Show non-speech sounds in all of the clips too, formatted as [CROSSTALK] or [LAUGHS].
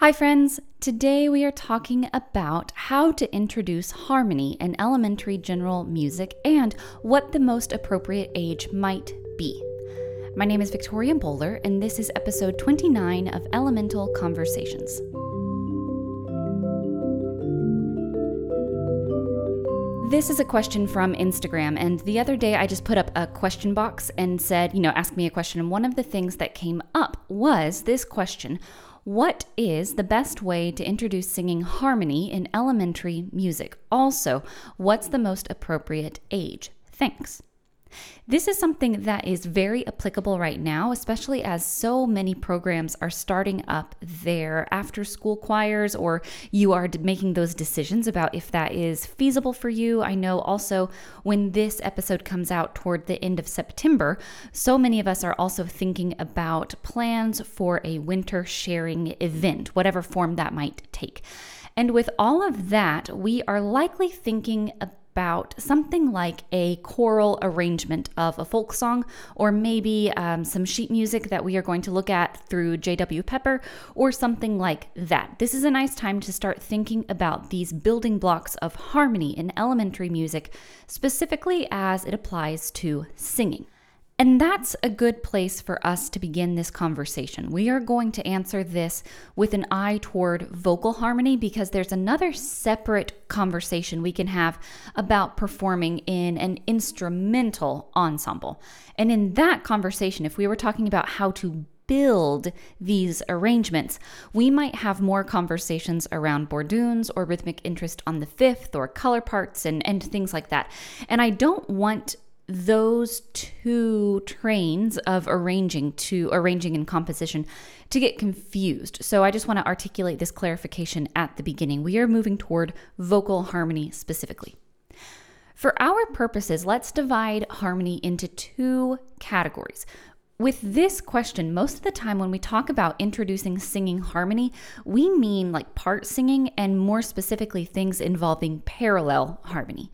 Hi, friends. Today we are talking about how to introduce harmony in elementary general music and what the most appropriate age might be. My name is Victoria Bowler, and this is episode 29 of Elemental Conversations. This is a question from Instagram, and the other day I just put up a question box and said, you know, ask me a question. And one of the things that came up was this question what is the best way to introduce singing harmony in elementary music? Also, what's the most appropriate age? Thanks. This is something that is very applicable right now, especially as so many programs are starting up their after school choirs, or you are making those decisions about if that is feasible for you. I know also when this episode comes out toward the end of September, so many of us are also thinking about plans for a winter sharing event, whatever form that might take. And with all of that, we are likely thinking about about something like a choral arrangement of a folk song, or maybe um, some sheet music that we are going to look at through J.W. Pepper, or something like that. This is a nice time to start thinking about these building blocks of harmony in elementary music, specifically as it applies to singing. And that's a good place for us to begin this conversation. We are going to answer this with an eye toward vocal harmony because there's another separate conversation we can have about performing in an instrumental ensemble. And in that conversation, if we were talking about how to build these arrangements, we might have more conversations around bourdons or rhythmic interest on the fifth or color parts and, and things like that. And I don't want those two trains of arranging to arranging and composition to get confused. So I just want to articulate this clarification at the beginning. We are moving toward vocal harmony specifically. For our purposes, let's divide harmony into two categories. With this question, most of the time when we talk about introducing singing harmony, we mean like part singing and more specifically things involving parallel harmony.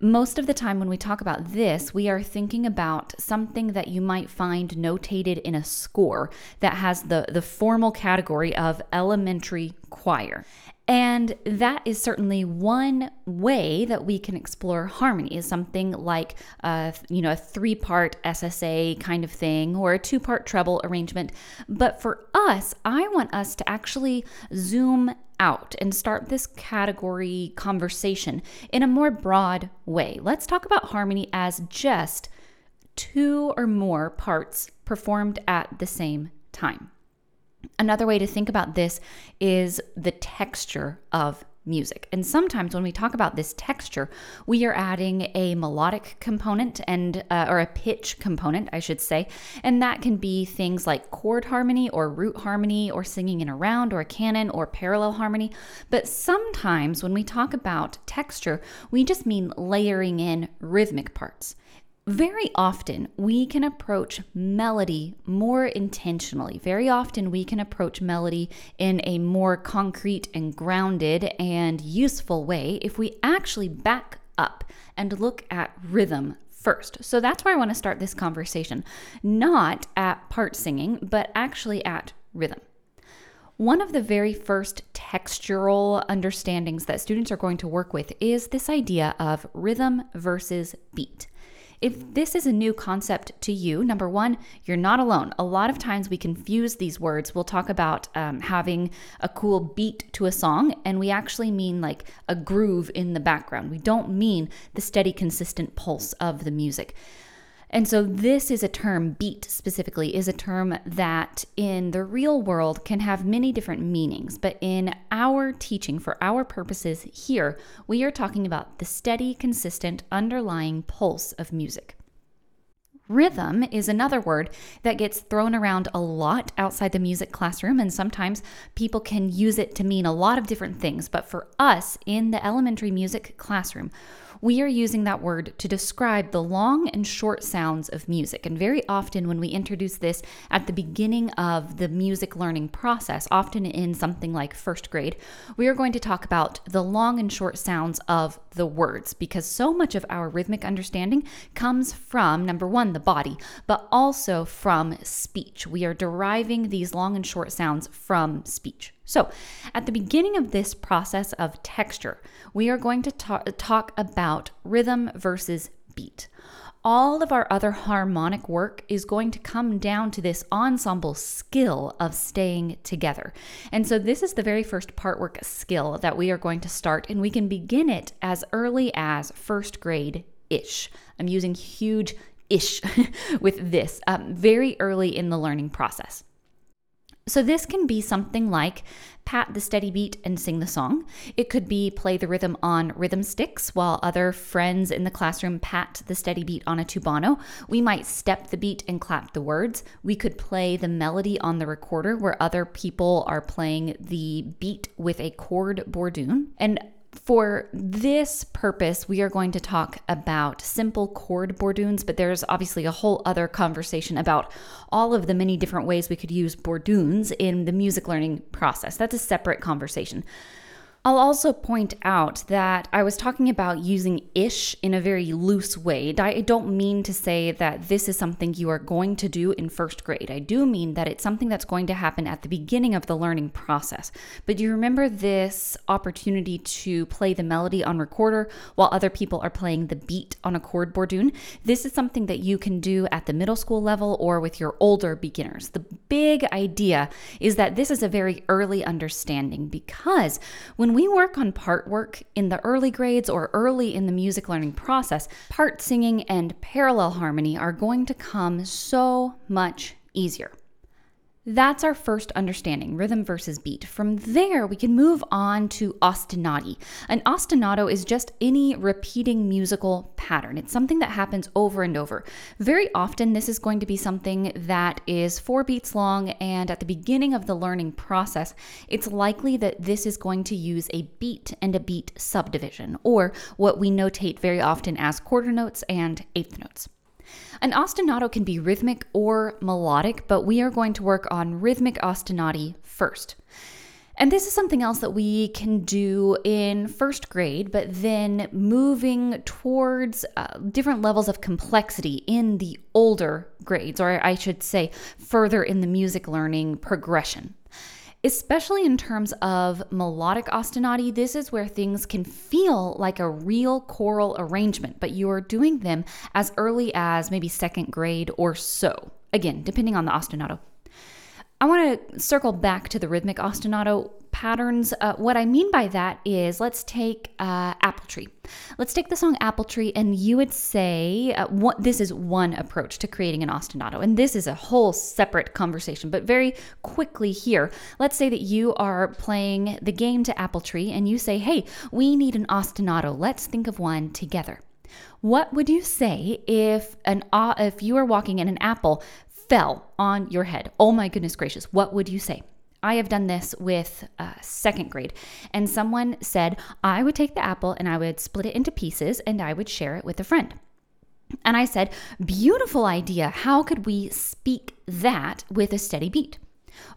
Most of the time, when we talk about this, we are thinking about something that you might find notated in a score that has the, the formal category of elementary choir. And that is certainly one way that we can explore harmony is something like a, you know a three-part SSA kind of thing or a two-part treble arrangement. But for us, I want us to actually zoom out and start this category conversation in a more broad way. Let's talk about harmony as just two or more parts performed at the same time. Another way to think about this is the texture of music. And sometimes when we talk about this texture, we are adding a melodic component and uh, or a pitch component, I should say, and that can be things like chord harmony or root harmony or singing in a round or a canon or parallel harmony. But sometimes when we talk about texture, we just mean layering in rhythmic parts. Very often, we can approach melody more intentionally. Very often, we can approach melody in a more concrete and grounded and useful way if we actually back up and look at rhythm first. So that's where I want to start this conversation, not at part singing, but actually at rhythm. One of the very first textural understandings that students are going to work with is this idea of rhythm versus beat. If this is a new concept to you, number one, you're not alone. A lot of times we confuse these words. We'll talk about um, having a cool beat to a song, and we actually mean like a groove in the background. We don't mean the steady, consistent pulse of the music. And so, this is a term, beat specifically, is a term that in the real world can have many different meanings. But in our teaching, for our purposes here, we are talking about the steady, consistent, underlying pulse of music. Rhythm is another word that gets thrown around a lot outside the music classroom, and sometimes people can use it to mean a lot of different things. But for us in the elementary music classroom, we are using that word to describe the long and short sounds of music. And very often, when we introduce this at the beginning of the music learning process, often in something like first grade, we are going to talk about the long and short sounds of the words because so much of our rhythmic understanding comes from number one, the body, but also from speech. We are deriving these long and short sounds from speech. So, at the beginning of this process of texture, we are going to talk, talk about rhythm versus beat all of our other harmonic work is going to come down to this ensemble skill of staying together. And so, this is the very first part work skill that we are going to start, and we can begin it as early as first grade ish. I'm using huge ish [LAUGHS] with this um, very early in the learning process. So, this can be something like pat the steady beat and sing the song. It could be play the rhythm on rhythm sticks while other friends in the classroom pat the steady beat on a tubano. We might step the beat and clap the words. We could play the melody on the recorder where other people are playing the beat with a chord bourdon. And for this purpose, we are going to talk about simple chord bourdons, but there's obviously a whole other conversation about all of the many different ways we could use bourdons in the music learning process. That's a separate conversation. I'll also point out that I was talking about using ish in a very loose way. I don't mean to say that this is something you are going to do in first grade. I do mean that it's something that's going to happen at the beginning of the learning process. But do you remember this opportunity to play the melody on recorder while other people are playing the beat on a chord bourdon? This is something that you can do at the middle school level or with your older beginners. The big idea is that this is a very early understanding because when we work on part work in the early grades or early in the music learning process, part singing and parallel harmony are going to come so much easier. That's our first understanding, rhythm versus beat. From there, we can move on to ostinati. An ostinato is just any repeating musical pattern. It's something that happens over and over. Very often, this is going to be something that is four beats long, and at the beginning of the learning process, it's likely that this is going to use a beat and a beat subdivision, or what we notate very often as quarter notes and eighth notes. An ostinato can be rhythmic or melodic, but we are going to work on rhythmic ostinati first. And this is something else that we can do in first grade, but then moving towards uh, different levels of complexity in the older grades, or I should say, further in the music learning progression especially in terms of melodic ostinati, this is where things can feel like a real choral arrangement, but you are doing them as early as maybe second grade or so. Again, depending on the ostinato. I want to circle back to the rhythmic ostinato patterns. Uh, what I mean by that is let's take uh, Apple Tree. Let's take the song Apple Tree, and you would say uh, what, this is one approach to creating an ostinato. And this is a whole separate conversation, but very quickly here, let's say that you are playing the game to Apple Tree and you say, hey, we need an ostinato. Let's think of one together. What would you say if an uh, if you were walking and an apple fell on your head? Oh my goodness gracious, what would you say? I have done this with uh, second grade, and someone said I would take the apple and I would split it into pieces and I would share it with a friend. And I said, Beautiful idea. How could we speak that with a steady beat?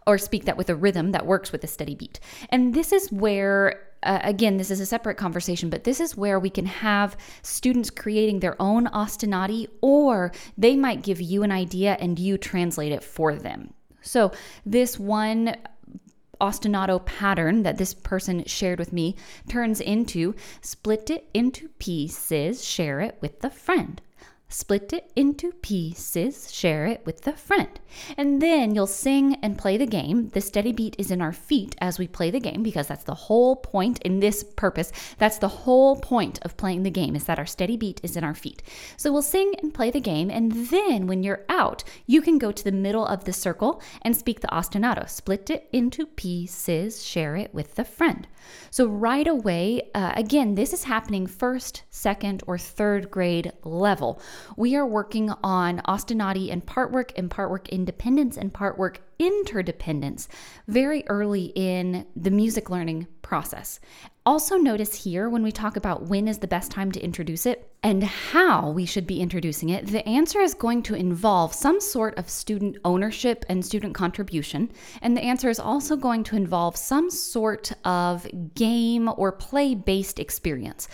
Or speak that with a rhythm that works with a steady beat. And this is where uh, again, this is a separate conversation, but this is where we can have students creating their own ostinati, or they might give you an idea and you translate it for them. So, this one ostinato pattern that this person shared with me turns into split it into pieces, share it with a friend split it into pieces, share it with a friend. And then you'll sing and play the game. The steady beat is in our feet as we play the game because that's the whole point in this purpose. That's the whole point of playing the game is that our steady beat is in our feet. So we'll sing and play the game and then when you're out, you can go to the middle of the circle and speak the ostinato. Split it into pieces, share it with a friend. So right away, uh, again, this is happening first, second, or third grade level we are working on ostinati and part work and part work independence and part work interdependence very early in the music learning process. Also, notice here when we talk about when is the best time to introduce it and how we should be introducing it, the answer is going to involve some sort of student ownership and student contribution. And the answer is also going to involve some sort of game or play based experience.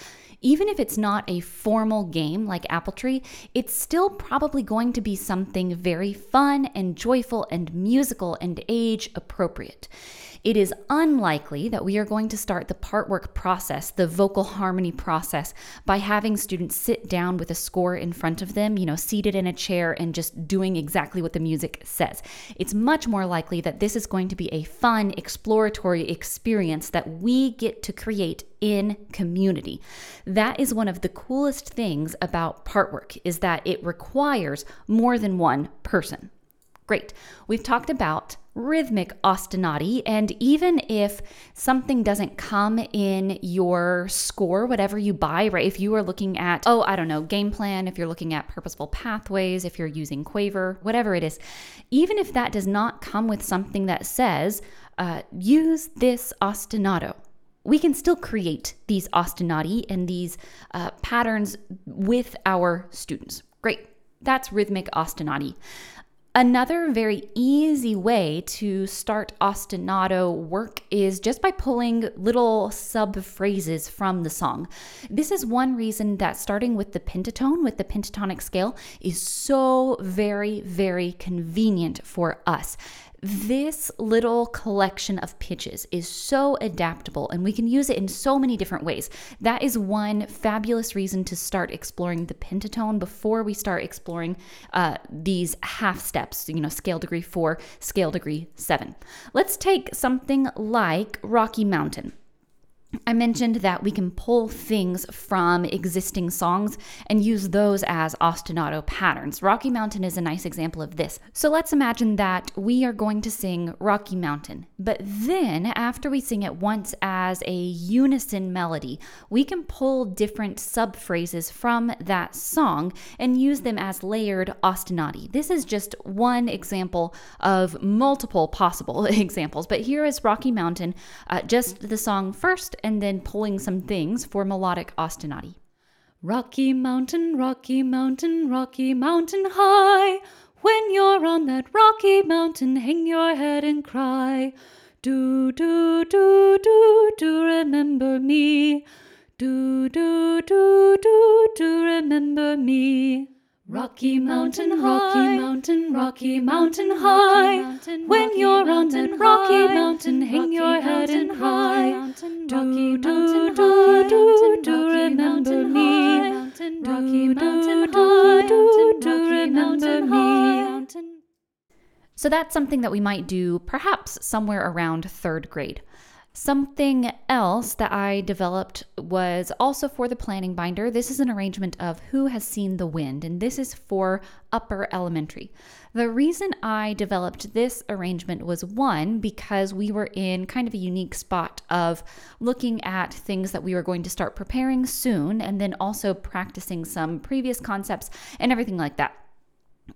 Even if it's not a formal game like Apple Tree, it's still probably going to be something very fun and joyful and musical and age appropriate. It is unlikely that we are going to start the part work process, the vocal harmony process, by having students sit down with a score in front of them, you know, seated in a chair and just doing exactly what the music says. It's much more likely that this is going to be a fun, exploratory experience that we get to create in community. That is one of the coolest things about part work is that it requires more than one person. Great. We've talked about rhythmic ostinati, and even if something doesn't come in your score, whatever you buy, right? If you are looking at, oh, I don't know, game plan, if you're looking at purposeful pathways, if you're using Quaver, whatever it is, even if that does not come with something that says, uh, use this ostinato, we can still create these ostinati and these uh, patterns with our students. Great. That's rhythmic ostinati. Another very easy way to start ostinato work is just by pulling little sub phrases from the song. This is one reason that starting with the pentatone, with the pentatonic scale, is so very, very convenient for us. This little collection of pitches is so adaptable and we can use it in so many different ways. That is one fabulous reason to start exploring the pentatone before we start exploring uh, these half steps, you know, scale degree four, scale degree seven. Let's take something like Rocky Mountain. I mentioned that we can pull things from existing songs and use those as ostinato patterns. Rocky Mountain is a nice example of this. So let's imagine that we are going to sing Rocky Mountain, but then after we sing it once as a unison melody, we can pull different sub phrases from that song and use them as layered ostinati. This is just one example of multiple possible [LAUGHS] examples, but here is Rocky Mountain, uh, just the song first and then pulling some things for melodic ostinati. Rocky Mountain, Rocky Mountain, Rocky Mountain high. When you're on that rocky mountain, hang your head and cry. Do, do, do, do, do, remember me. Do, do, do, do, do, remember me. Rocky Mountain, Rocky Mountain, Rocky Mountain high. When you're on that rocky mountain, hang your head and cry. Do, do, do, do, do, remember me. Do, do, do, do, do, remember me. So that's something that we might do perhaps somewhere around third grade. Something else that I developed was also for the planning binder. This is an arrangement of Who Has Seen the Wind, and this is for upper elementary. The reason I developed this arrangement was one, because we were in kind of a unique spot of looking at things that we were going to start preparing soon, and then also practicing some previous concepts and everything like that.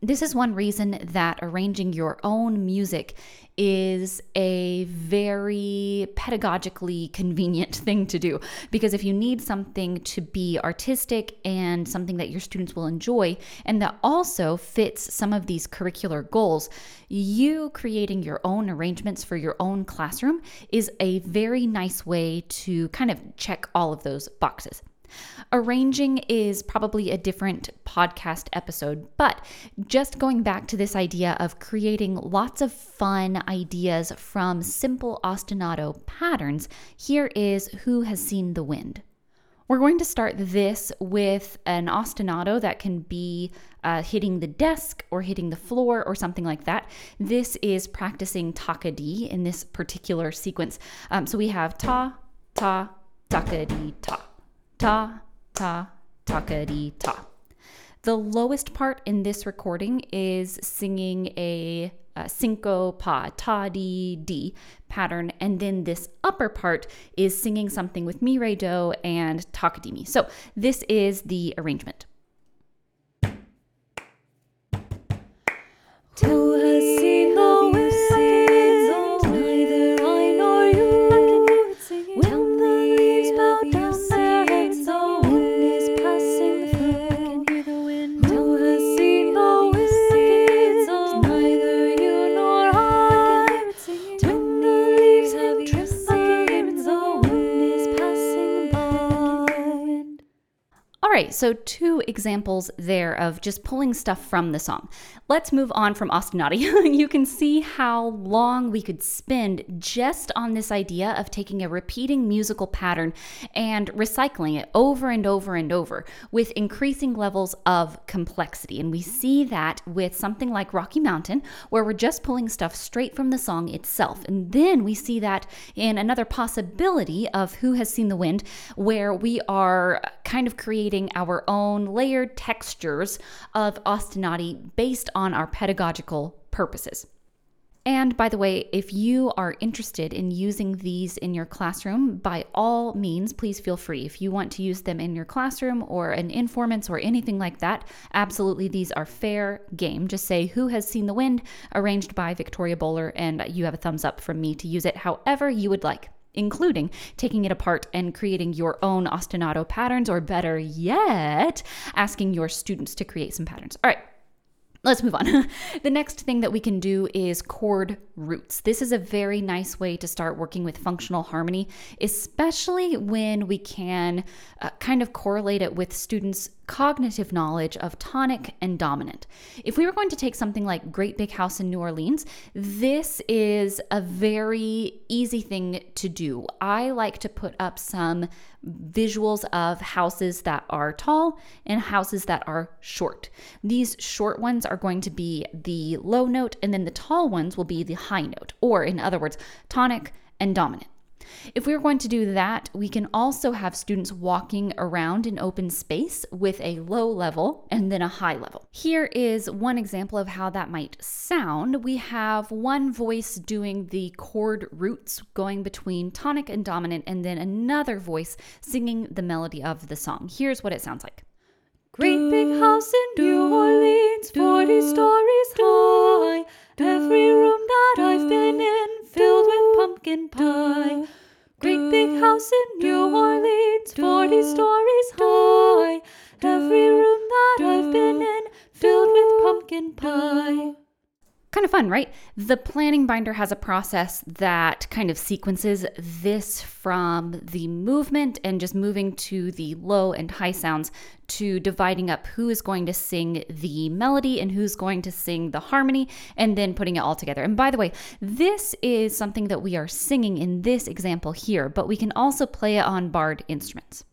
This is one reason that arranging your own music is a very pedagogically convenient [LAUGHS] thing to do. Because if you need something to be artistic and something that your students will enjoy, and that also fits some of these curricular goals, you creating your own arrangements for your own classroom is a very nice way to kind of check all of those boxes. Arranging is probably a different podcast episode, but just going back to this idea of creating lots of fun ideas from simple ostinato patterns, here is Who Has Seen the Wind. We're going to start this with an ostinato that can be uh, hitting the desk or hitting the floor or something like that. This is practicing takadi in this particular sequence. Um, so we have ta, ta, takadi, ta ta, ta, takadi, ta. The lowest part in this recording is singing a, a pa ta, di, di pattern, and then this upper part is singing something with mi, re, do, and takadimi. So this is the arrangement. Who has so two examples there of just pulling stuff from the song. Let's move on from Ostinati. [LAUGHS] you can see how long we could spend just on this idea of taking a repeating musical pattern and recycling it over and over and over with increasing levels of complexity. And we see that with something like Rocky Mountain, where we're just pulling stuff straight from the song itself. And then we see that in another possibility of Who Has Seen the Wind, where we are kind of creating our own layered textures of ostinati based on our pedagogical purposes. And by the way, if you are interested in using these in your classroom, by all means, please feel free. If you want to use them in your classroom or an informance or anything like that, absolutely these are fair game. Just say Who Has Seen the Wind, arranged by Victoria Bowler, and you have a thumbs up from me to use it however you would like including taking it apart and creating your own ostinato patterns, or better yet, asking your students to create some patterns. All right. Let's move on. [LAUGHS] the next thing that we can do is chord roots. This is a very nice way to start working with functional harmony, especially when we can uh, kind of correlate it with students' cognitive knowledge of tonic and dominant. If we were going to take something like Great Big House in New Orleans, this is a very easy thing to do. I like to put up some visuals of houses that are tall and houses that are short. These short ones are going to be the low note, and then the tall ones will be the high note, or in other words, tonic and dominant. If we are going to do that, we can also have students walking around in open space with a low level and then a high level. Here is one example of how that might sound. We have one voice doing the chord roots going between tonic and dominant, and then another voice singing the melody of the song. Here's what it sounds like. Great big house in New Orleans, 40 stories high. Every room that I've been in filled with pumpkin pie. Great big house in New Orleans, 40 stories high. Every room that I've been in filled with pumpkin pie. Kind of fun, right? The planning binder has a process that kind of sequences this from the movement and just moving to the low and high sounds to dividing up who is going to sing the melody and who's going to sing the harmony and then putting it all together. And by the way, this is something that we are singing in this example here, but we can also play it on barred instruments.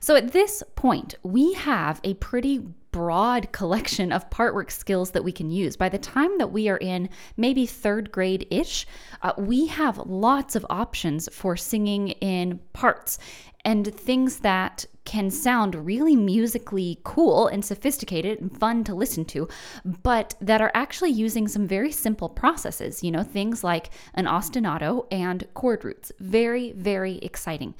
So at this point, we have a pretty broad collection of part work skills that we can use. By the time that we are in maybe third grade ish, uh, we have lots of options for singing in parts and things that can sound really musically cool and sophisticated and fun to listen to, but that are actually using some very simple processes, you know, things like an ostinato and chord roots. Very, very exciting.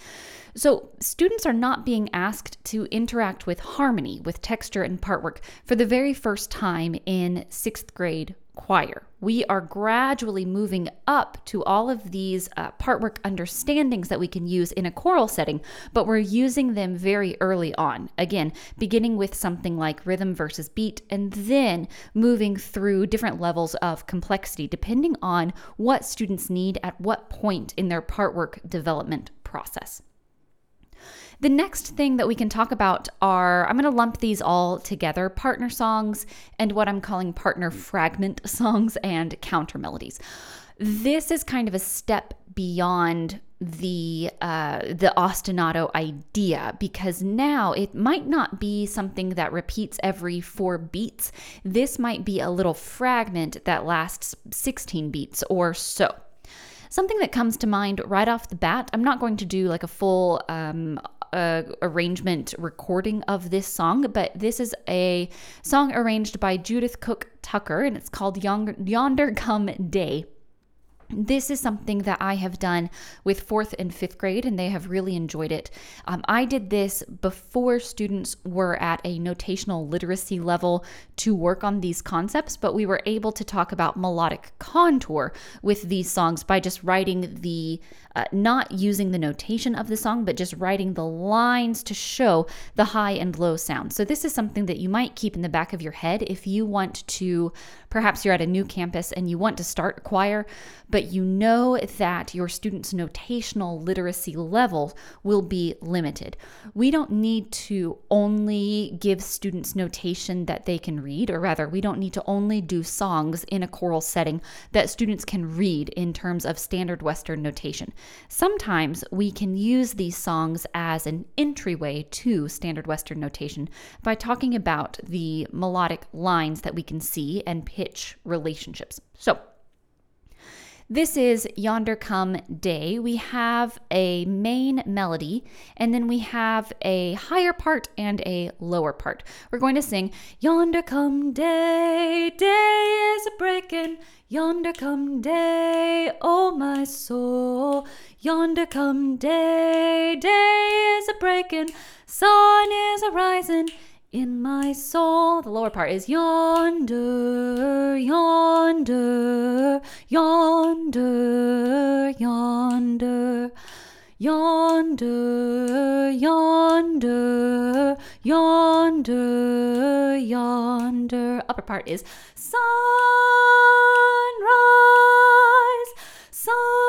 So, students are not being asked to interact with harmony, with texture and part work for the very first time in sixth grade choir. We are gradually moving up to all of these uh, part work understandings that we can use in a choral setting, but we're using them very early on. Again, beginning with something like rhythm versus beat, and then moving through different levels of complexity depending on what students need at what point in their part work development process. The next thing that we can talk about are I'm going to lump these all together partner songs and what I'm calling partner fragment [LAUGHS] songs and counter melodies. This is kind of a step beyond the uh, the ostinato idea because now it might not be something that repeats every four beats. This might be a little fragment that lasts 16 beats or so. Something that comes to mind right off the bat, I'm not going to do like a full um, uh, arrangement recording of this song, but this is a song arranged by Judith Cook Tucker, and it's called Yonder Come Day. This is something that I have done with fourth and fifth grade, and they have really enjoyed it. Um, I did this before students were at a notational literacy level to work on these concepts, but we were able to talk about melodic contour with these songs by just writing the, uh, not using the notation of the song, but just writing the lines to show the high and low sound. So, this is something that you might keep in the back of your head if you want to, perhaps you're at a new campus and you want to start a choir but you know that your students' notational literacy level will be limited. We don't need to only give students notation that they can read, or rather, we don't need to only do songs in a choral setting that students can read in terms of standard Western notation. Sometimes we can use these songs as an entryway to standard Western notation by talking about the melodic lines that we can see and pitch relationships. So, this is Yonder Come Day. We have a main melody, and then we have a higher part and a lower part. We're going to sing Yonder Come Day, day is a breaking. Yonder come day, oh my soul. Yonder come day, day is a breaking. Sun is a rising in my soul. The lower part is yonder, yonder, yonder, yonder. Yonder, yonder, yonder, yonder. Upper part is sunrise, sunrise,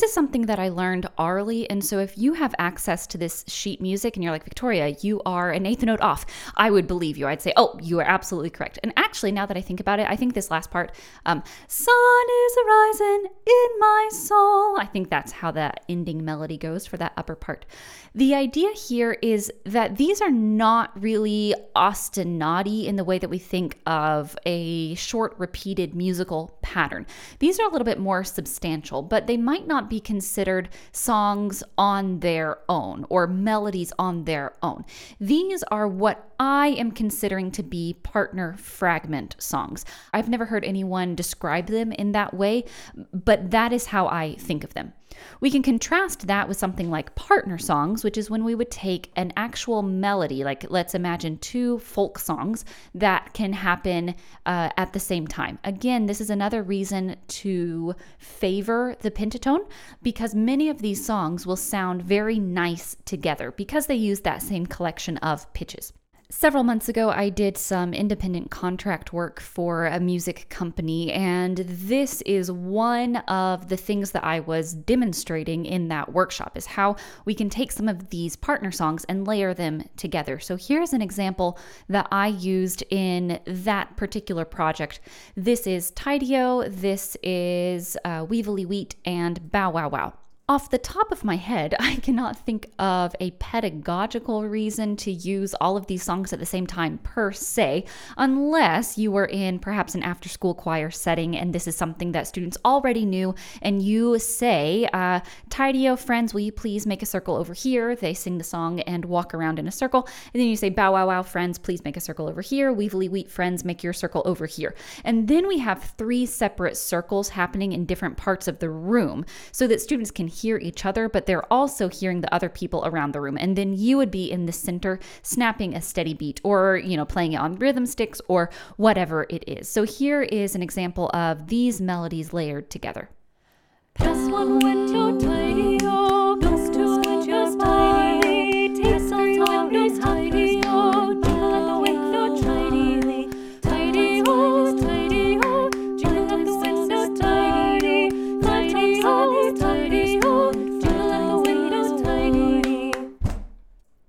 This is something that I learned orally. And so, if you have access to this sheet music and you're like, Victoria, you are an eighth note off, I would believe you. I'd say, oh, you are absolutely correct. And actually, now that I think about it, I think this last part, um, sun is arising in my soul, I think that's how that ending melody goes for that upper part. The idea here is that these are not really ostinati in the way that we think of a short repeated musical pattern. These are a little bit more substantial, but they might not be considered songs on their own or melodies on their own. These are what I am considering to be partner fragment songs. I've never heard anyone describe them in that way, but that is how I think of them. We can contrast that with something like partner songs, which is when we would take an actual melody, like let's imagine two folk songs that can happen uh, at the same time. Again, this is another reason to favor the pentatone because many of these songs will sound very nice together because they use that same collection of pitches. Several months ago, I did some independent contract work for a music company, and this is one of the things that I was demonstrating in that workshop is how we can take some of these partner songs and layer them together. So here's an example that I used in that particular project. This is Tidy-O, this is uh, Weevily Wheat, and Bow Wow Wow. Off the top of my head, [LAUGHS] I cannot think of a pedagogical reason to use all of these songs at the same time per se, unless you were in perhaps an after school choir setting and this is something that students already knew, and you say, uh, Tidy-O, friends, will you please make a circle over here? They sing the song and walk around in a circle. And then you say, Bow Wow Wow, friends, please make a circle over here. Weevily Wheat, friends, make your circle over here. And then we have three separate circles happening in different parts of the room so that students can hear each other, but they're also hearing the other people around the room. And then you would be in the center snapping a steady beat or, you know, playing it on rhythm sticks or whatever it is. So here is an example of these melodies layered together.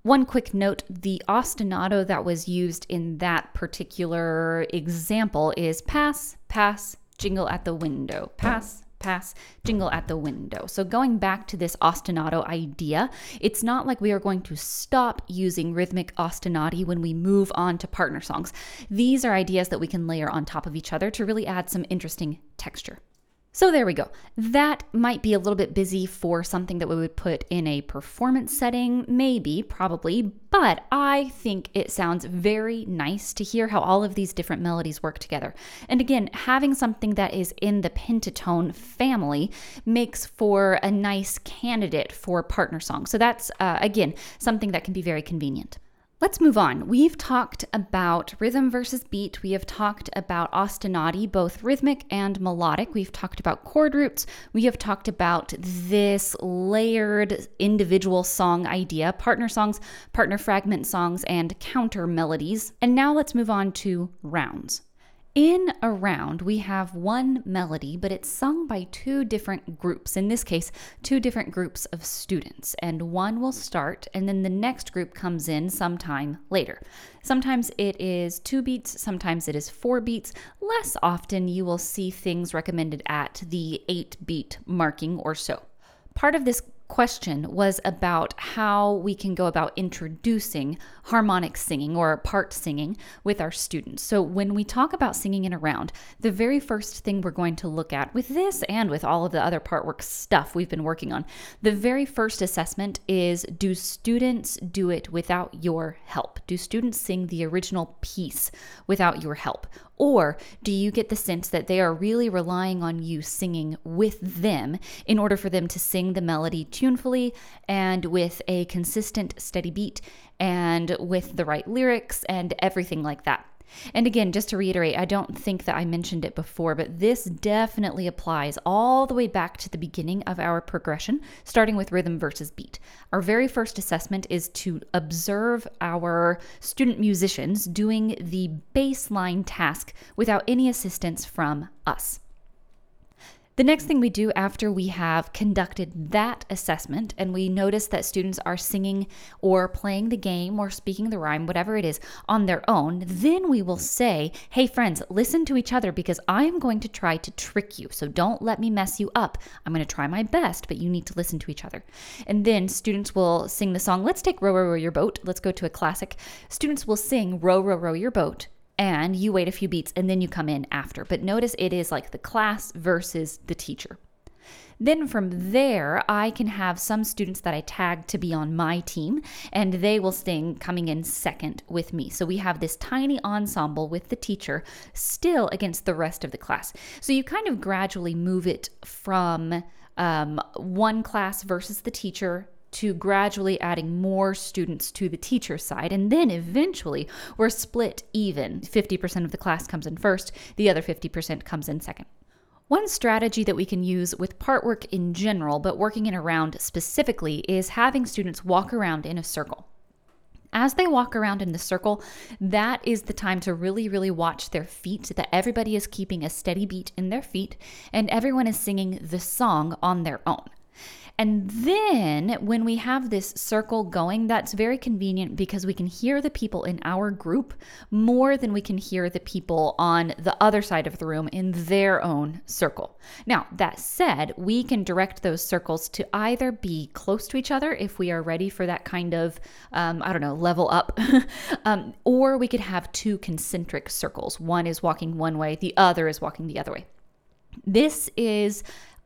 One quick note the ostinato that was used in that particular example is pass, pass, jingle at the window, pass, pass, jingle at the window. So, going back to this ostinato idea, it's not like we are going to stop using rhythmic ostinati when we move on to partner songs. These are ideas that we can layer on top of each other to really add some interesting texture. So there we go. That might be a little bit busy for something that we would put in a performance setting, maybe, probably, but I think it sounds very nice to hear how all of these different melodies work together. And again, having something that is in the pentatone family makes for a nice candidate for partner song. So that's, uh, again, something that can be very convenient. Let's move on. We've talked about rhythm versus beat. We have talked about ostinati, both rhythmic and melodic. We've talked about chord roots. We have talked about this layered individual song idea, partner songs, partner fragment songs, and counter melodies. And now let's move on to rounds. In a round, we have one melody, but it's sung by two different groups. In this case, two different groups of students. And one will start, and then the next group comes in sometime later. Sometimes it is two beats, sometimes it is four beats. Less often, you will see things recommended at the eight beat marking or so. Part of this question was about how we can go about introducing harmonic singing or part singing with our students. So, when we talk about singing in a round, the very first thing we're going to look at with this and with all of the other part work stuff we've been working on, the very first assessment is do students do it without your help? Do students sing the original piece without your help? Or do you get the sense that they are really relying on you singing with them in order for them to sing the melody tunefully and with a consistent, steady beat and with the right lyrics and everything like that? And again, just to reiterate, I don't think that I mentioned it before, but this definitely applies all the way back to the beginning of our progression, starting with rhythm versus beat. Our very first assessment is to observe our student musicians doing the baseline task without any assistance from us. The next thing we do after we have conducted that assessment and we notice that students are singing or playing the game or speaking the rhyme, whatever it is, on their own, then we will say, Hey, friends, listen to each other because I am going to try to trick you. So don't let me mess you up. I'm going to try my best, but you need to listen to each other. And then students will sing the song. Let's take Row, Row, Row Your Boat. Let's go to a classic. Students will sing Row, Row, Row Your Boat and you wait a few beats and then you come in after. But notice it is like the class versus the teacher. Then from there, I can have some students that I tag to be on my team, and they will sing coming in second with me. So we have this tiny ensemble with the teacher still against the rest of the class. So you kind of gradually move it from um, one class versus the teacher to gradually adding more students to the teacher side. And then eventually we're split even. 50% of the class comes in first, the other 50% comes in second. One strategy that we can use with part work in general, but working in a round specifically, is having students walk around in a circle. As they walk around in the circle, that is the time to really, really watch their feet, that everybody is keeping a steady beat in their feet and everyone is singing the song on their own. And then when we have this circle going, that's very convenient because we can hear the people in our group more than we can hear the people on the other side of the room in their own circle. Now, that said, we can direct those circles to either be close to each other if we are ready for that kind of, um, I don't know, level up, [LAUGHS] um, or we could have two concentric circles. One is walking one way, the other is walking the other way. This is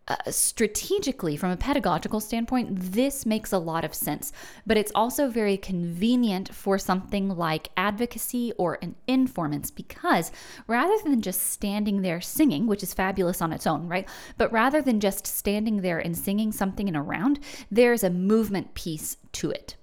uh, strategically, from a pedagogical standpoint, this makes a lot of sense. But it's also very convenient for something like advocacy or an informance because rather than just standing there singing, which is fabulous on its own, right? But rather than just standing there and singing something in a round, there's a movement piece to it.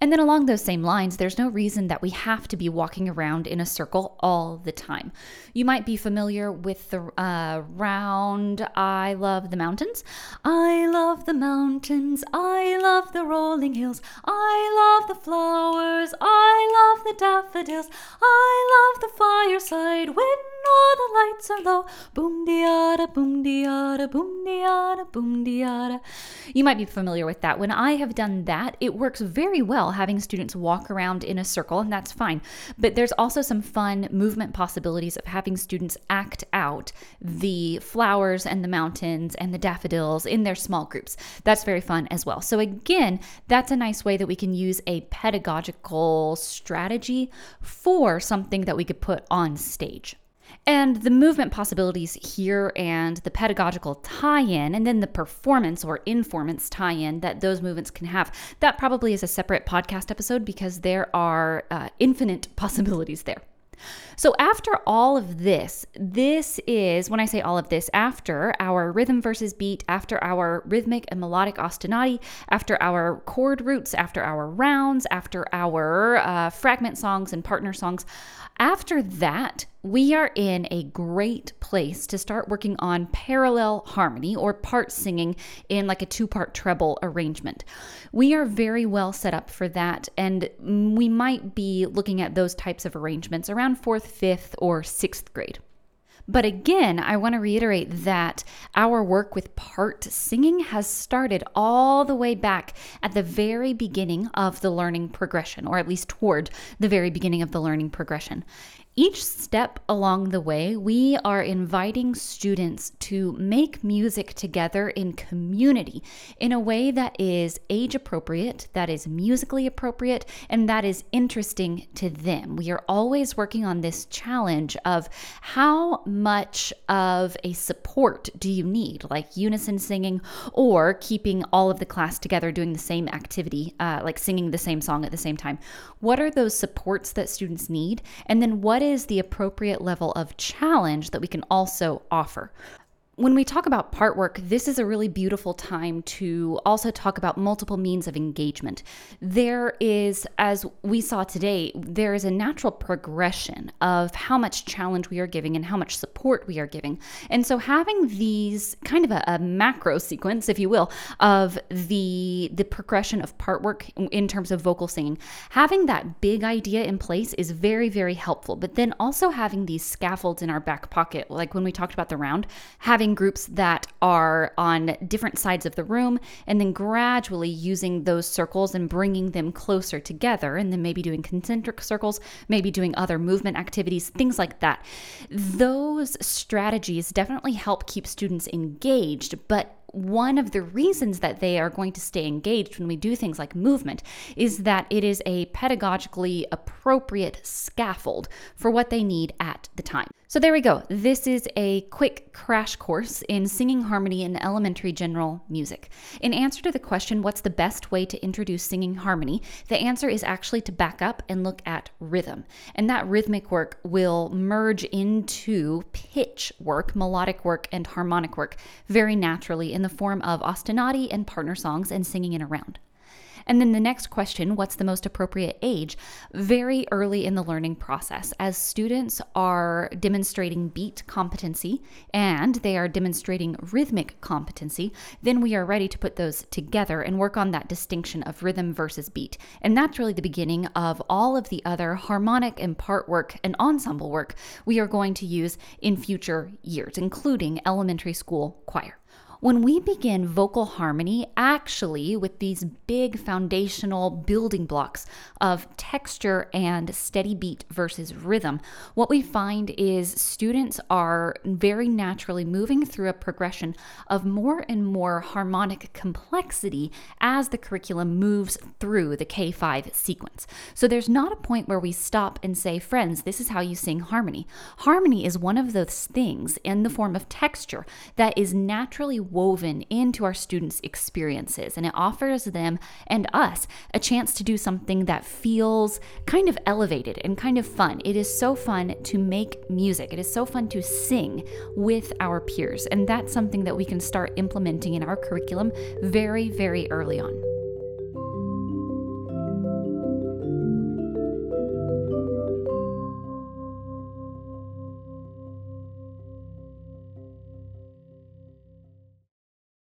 And then along those same lines, there's no reason that we have to be walking around in a circle all the time. You might be familiar with the uh, round I love the mountains. I love the mountains. I love the rolling hills. I love the flowers. I love the daffodils. I love the fireside when all the lights are low. Boom diada, ah boom diada, ah boom diada, ah boom diada. You might be familiar with that. When I have done that, it works very well having students walk around in a circle, and that's fine. But there's also some fun movement possibilities of having students act out the flowers and the mountains and the daffodils in their small groups. That's very fun as well. So, again, that's a nice way that we can use a pedagogical strategy for something that we could put on stage. And the movement possibilities here and the pedagogical tie in, and then the performance or informance tie in that those movements can have, that probably is a separate podcast episode because there are uh, infinite [LAUGHS] possibilities there. So, after all of this, this is when I say all of this, after our rhythm versus beat, after our rhythmic and melodic ostinati, after our chord roots, after our rounds, after our uh, fragment songs and partner songs, after that, we are in a great place to start working on parallel harmony or part singing in like a two part treble arrangement. We are very well set up for that, and we might be looking at those types of arrangements around fourth, fifth, or sixth grade. But again, I want to reiterate that our work with part singing has started all the way back at the very beginning of the learning progression, or at least toward the very beginning of the learning progression. Each step along the way, we are inviting students to make music together in community in a way that is age appropriate, that is musically appropriate, and that is interesting to them. We are always working on this challenge of how much of a support do you need, like unison singing or keeping all of the class together doing the same activity, uh, like singing the same song at the same time. What are those supports that students need? And then what is the appropriate level of challenge that we can also offer? When we talk about part work, this is a really beautiful time to also talk about multiple means of engagement. There is, as we saw today, there is a natural progression of how much challenge we are giving and how much support we are giving. And so having these kind of a, a macro sequence, if you will, of the the progression of part work in terms of vocal singing, having that big idea in place is very, very helpful. But then also having these scaffolds in our back pocket, like when we talked about the round, having having groups that are on different sides of the room and then gradually using those circles and bringing them closer together and then maybe doing concentric circles, maybe doing other movement activities, things like that. Those strategies definitely help keep students engaged, but one of the reasons that they are going to stay engaged when we do things like movement is that it is a pedagogically appropriate scaffold for what they need at the time. So there we go. This is a quick crash course in singing harmony in elementary general music. In answer to the question, what's the best way to introduce singing harmony? The answer is actually to back up and look at rhythm. And that rhythmic work will merge into pitch work, melodic work, and harmonic work very naturally in the form of ostinati and partner songs and singing in a round. And then the next question what's the most appropriate age? Very early in the learning process, as students are demonstrating beat competency and they are demonstrating rhythmic competency, then we are ready to put those together and work on that distinction of rhythm versus beat. And that's really the beginning of all of the other harmonic and part work and ensemble work we are going to use in future years, including elementary school choir when we begin vocal harmony, actually with these big foundational building blocks of texture and steady beat versus rhythm, what we find is students are very naturally moving through a progression of more and more harmonic complexity as the curriculum moves through the K5 sequence. So there's not a point where we stop and say, friends, this is how you sing harmony. Harmony is one of those things in the form of texture that is naturally woven into our students' experiences, and it offers them and us a chance to do something that feels kind of elevated and kind of fun. It is so fun to make music, it is so fun to sing with our peers, and that's something that we can start implementing in our curriculum very, very early on.